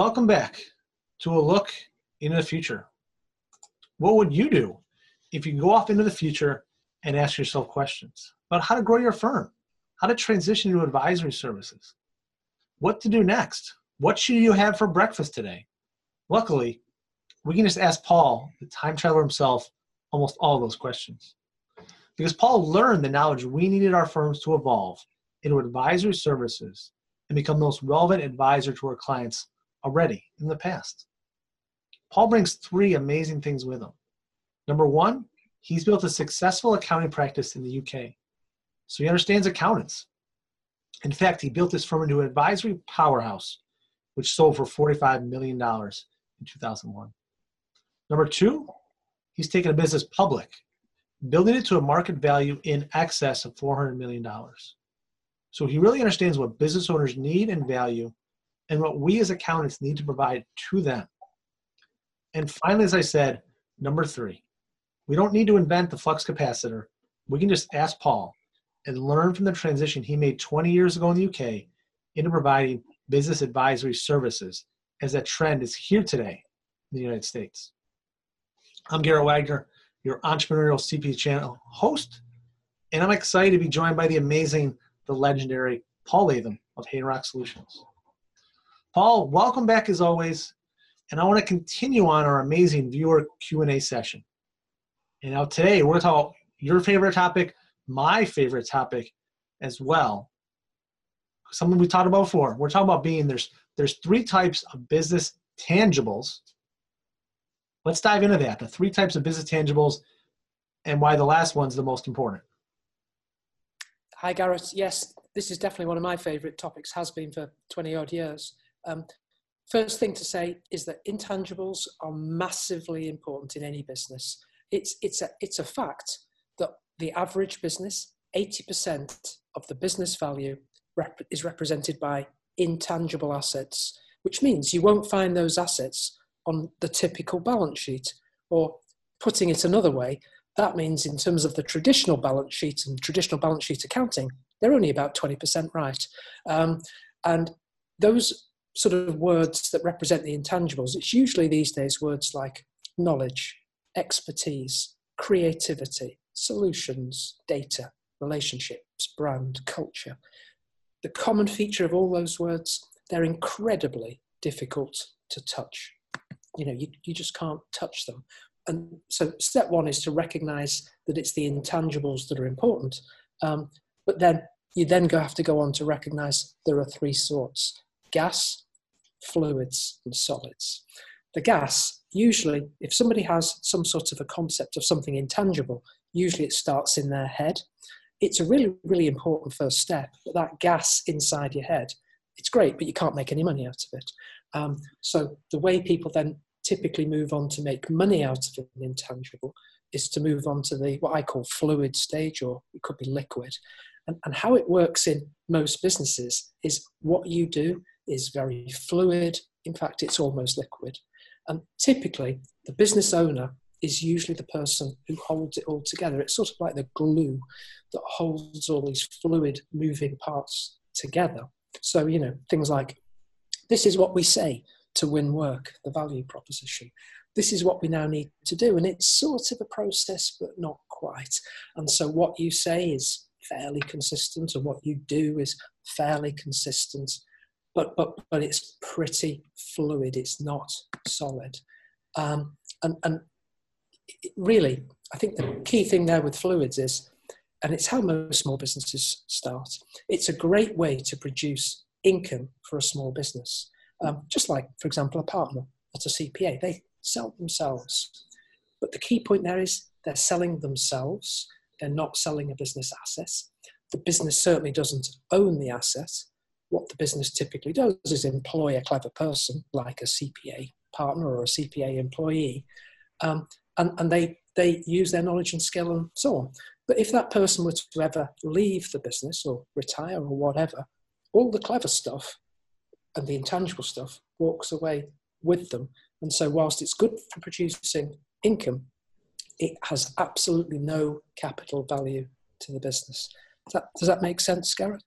Welcome back to a look into the future. What would you do if you go off into the future and ask yourself questions about how to grow your firm, how to transition to advisory services, what to do next, what should you have for breakfast today? Luckily, we can just ask Paul, the time traveler himself, almost all those questions. Because Paul learned the knowledge we needed our firms to evolve into advisory services and become the most relevant advisor to our clients already in the past. Paul brings three amazing things with him. Number one, he's built a successful accounting practice in the UK. So he understands accountants. In fact, he built this firm into an advisory powerhouse, which sold for $45 million in 2001. Number two, he's taken a business public, building it to a market value in excess of $400 million. So he really understands what business owners need and value and what we as accountants need to provide to them. And finally, as I said, number three, we don't need to invent the flux capacitor. We can just ask Paul and learn from the transition he made 20 years ago in the UK into providing business advisory services as that trend is here today in the United States. I'm Garrett Wagner, your entrepreneurial CPA channel host, and I'm excited to be joined by the amazing, the legendary Paul Latham of Haydenrock Solutions. Paul, welcome back as always, and I want to continue on our amazing viewer Q&A session. And now today we're going to talk your favorite topic, my favorite topic as well. Something we talked about before. We're talking about being there's there's three types of business tangibles Let's dive into that the three types of business tangibles and why the last one's the most important. Hi, Garrett. Yes, this is definitely one of my favorite topics, has been for 20 odd years. Um, first thing to say is that intangibles are massively important in any business. It's, it's, a, it's a fact that the average business, 80% of the business value rep- is represented by intangible assets, which means you won't find those assets on the typical balance sheet. Or putting it another way, that means in terms of the traditional balance sheet and traditional balance sheet accounting, they're only about 20% right. Um, and those sort of words that represent the intangibles, it's usually these days words like knowledge, expertise, creativity, solutions, data, relationships, brand, culture. The common feature of all those words, they're incredibly difficult to touch. You know you, you just can't touch them. And so step one is to recognize that it's the intangibles that are important. Um, but then you then go, have to go on to recognize there are three sorts gas fluids and solids. The gas usually if somebody has some sort of a concept of something intangible usually it starts in their head. It's a really really important first step but that gas inside your head it's great but you can't make any money out of it. Um, so the way people then typically move on to make money out of an intangible is to move on to the what I call fluid stage, or it could be liquid. And, and how it works in most businesses is what you do is very fluid. In fact, it's almost liquid. And typically, the business owner is usually the person who holds it all together. It's sort of like the glue that holds all these fluid moving parts together. So, you know, things like this is what we say to win work, the value proposition. This is what we now need to do. And it's sort of a process, but not quite. And so what you say is fairly consistent, and what you do is fairly consistent. But, but, but it's pretty fluid, it's not solid. Um, and, and really, I think the key thing there with fluids is, and it's how most small businesses start, it's a great way to produce income for a small business. Um, just like, for example, a partner at a CPA, they sell themselves. But the key point there is they're selling themselves, they're not selling a business asset. The business certainly doesn't own the asset. What the business typically does is employ a clever person like a CPA partner or a CPA employee, um, and, and they, they use their knowledge and skill and so on. But if that person were to ever leave the business or retire or whatever, all the clever stuff and the intangible stuff walks away with them. And so, whilst it's good for producing income, it has absolutely no capital value to the business. Does that, does that make sense, Garrett?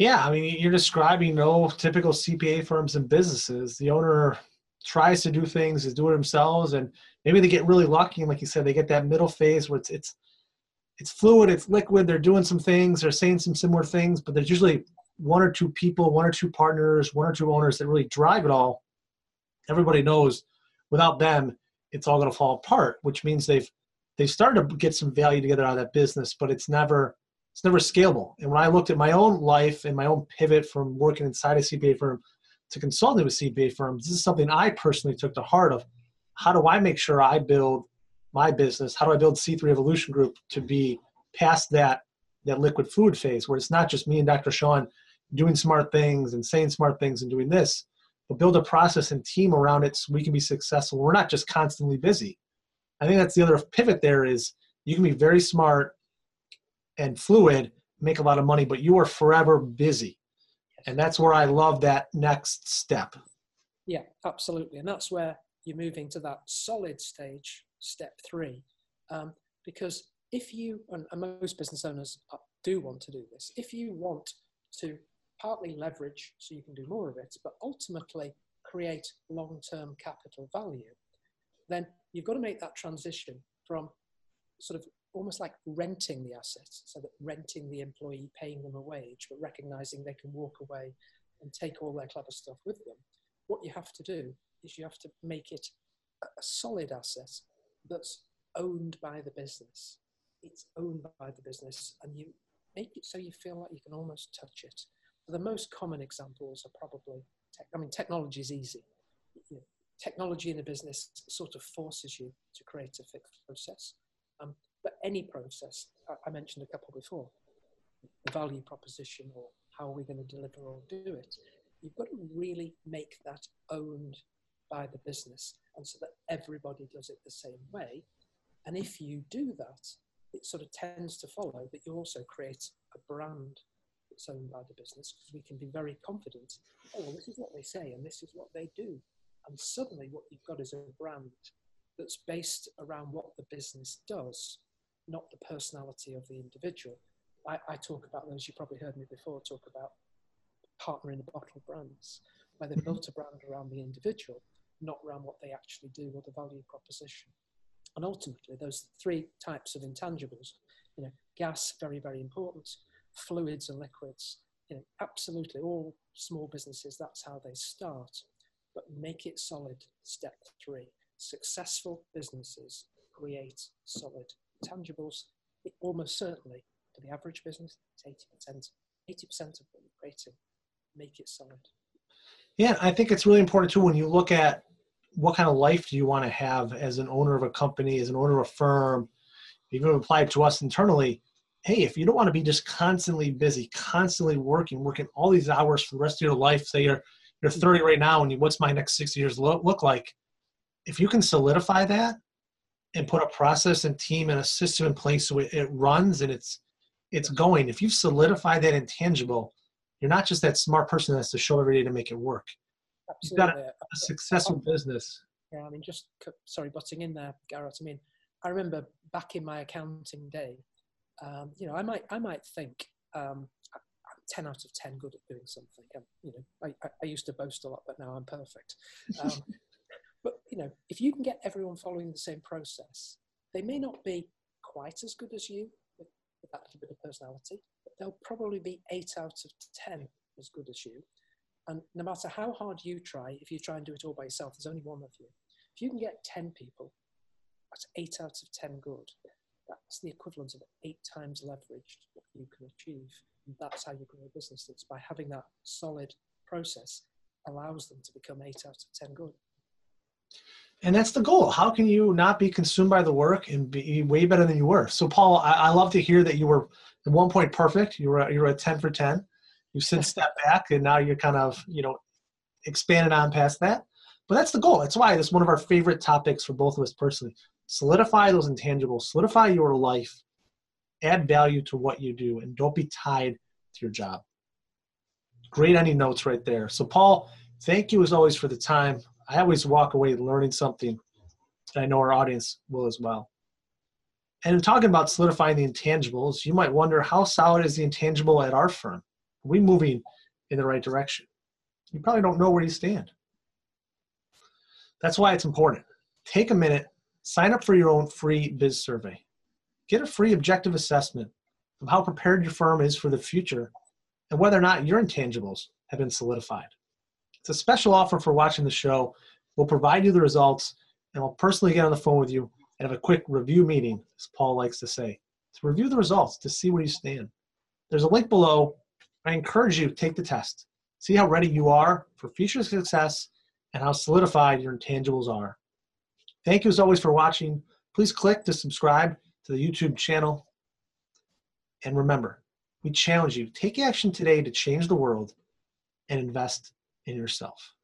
Yeah, I mean, you're describing no typical CPA firms and businesses. The owner tries to do things, is do it themselves, and maybe they get really lucky. And like you said, they get that middle phase where it's it's it's fluid, it's liquid. They're doing some things, they're saying some similar things, but there's usually one or two people, one or two partners, one or two owners that really drive it all. Everybody knows without them, it's all going to fall apart. Which means they've they've started to get some value together out of that business, but it's never it's never scalable. And when I looked at my own life and my own pivot from working inside a CPA firm to consulting with CPA firms, this is something I personally took to heart of how do I make sure I build my business? How do I build C3 Evolution Group to be past that that liquid fluid phase where it's not just me and Dr. Sean doing smart things and saying smart things and doing this, but build a process and team around it so we can be successful. We're not just constantly busy. I think that's the other pivot there is you can be very smart and fluid, make a lot of money, but you are forever busy. And that's where I love that next step. Yeah, absolutely. And that's where you're moving to that solid stage, step three. Um, because if you, and, most business owners do want to do this, if you want to partly leverage so you can do more of it, but ultimately create long term capital value, then you've got to make that transition from sort of almost like renting the assets, so that renting the employee, paying them a wage, but recognizing they can walk away and take all their clever stuff with them. What you have to do is you have to make it a solid asset that's owned by the business. It's owned by the business, and you make it so you feel like you can almost touch it. The most common examples are probably, tech, I mean, technology is easy. You know, technology in a business sort of forces you to create a fixed process. Um, but any process, I mentioned a couple before, the value proposition or how are we going to deliver or do it, you've got to really make that owned by the business and so that everybody does it the same way. And if you do that, it sort of tends to follow that you also create a brand that's owned by the business because we can be very confident, oh, well, this is what they say and this is what they do. And suddenly what you've got is a brand that's based around what the business does not the personality of the individual. I, I talk about those, you probably heard me before talk about partner in the bottle brands, where they built a brand around the individual, not around what they actually do or the value proposition. And ultimately, those three types of intangibles, you know, gas, very, very important, fluids and liquids, you know, absolutely all small businesses, that's how they start. But make it solid, step three. Successful businesses create solid tangibles, almost certainly for the average business, it's 80%. 80% of what you're creating, make it solid. Yeah, I think it's really important too when you look at what kind of life do you want to have as an owner of a company, as an owner of a firm, even applied to us internally. Hey, if you don't want to be just constantly busy, constantly working, working all these hours for the rest of your life, say you're you're 30 right now, and you, what's my next six years look, look like? If you can solidify that, and put a process and team and a system in place so it, it runs and it's it's going. If you've solidified that intangible, you're not just that smart person that has to show every day to make it work. Absolutely. You've got a, a successful business. Yeah, I mean, just sorry, butting in there, Garrett. I mean, I remember back in my accounting day, um, you know, I might I might think um, I'm ten out of ten good at doing something. And, you know, I, I used to boast a lot, but now I'm perfect. Um, know, if you can get everyone following the same process, they may not be quite as good as you with, with that little bit of personality, but they'll probably be eight out of ten as good as you. And no matter how hard you try, if you try and do it all by yourself, there's only one of you. If you can get 10 people, that's eight out of 10 good. That's the equivalent of eight times leveraged what you can achieve. And that's how you grow a business. It's by having that solid process allows them to become eight out of 10 good and that's the goal. How can you not be consumed by the work and be way better than you were? So paul i, I love to hear that you were at one point perfect. You were you were at 10 for 10 you've since stepped back and now you're kind of you know expanded on past that. But that's the goal. That's why it's one of our favorite topics for both of us personally. Solidify those intangibles. Solidify your life. Add value to what you do and don't be tied to your job. Great any notes right there. So paul thank you as always for the time I always walk away learning something, and I know our audience will as well. And in talking about solidifying the intangibles, you might wonder how solid is the intangible at our firm? Are we moving in the right direction? You probably don't know where you stand. That's why it's important. Take a minute, sign up for your own free biz survey. Get a free objective assessment of how prepared your firm is for the future and whether or not your intangibles have been solidified. It's a special offer for watching the show. We'll provide you the results and we'll personally get on the phone with you and have a quick review meeting, as Paul likes to say, to review the results to see where you stand. There's a link below. I encourage you to take the test. See how ready you are for future success and how solidified your intangibles are. Thank you as always for watching. Please click to subscribe to the YouTube channel. And remember, we challenge you take action today to change the world and invest in yourself.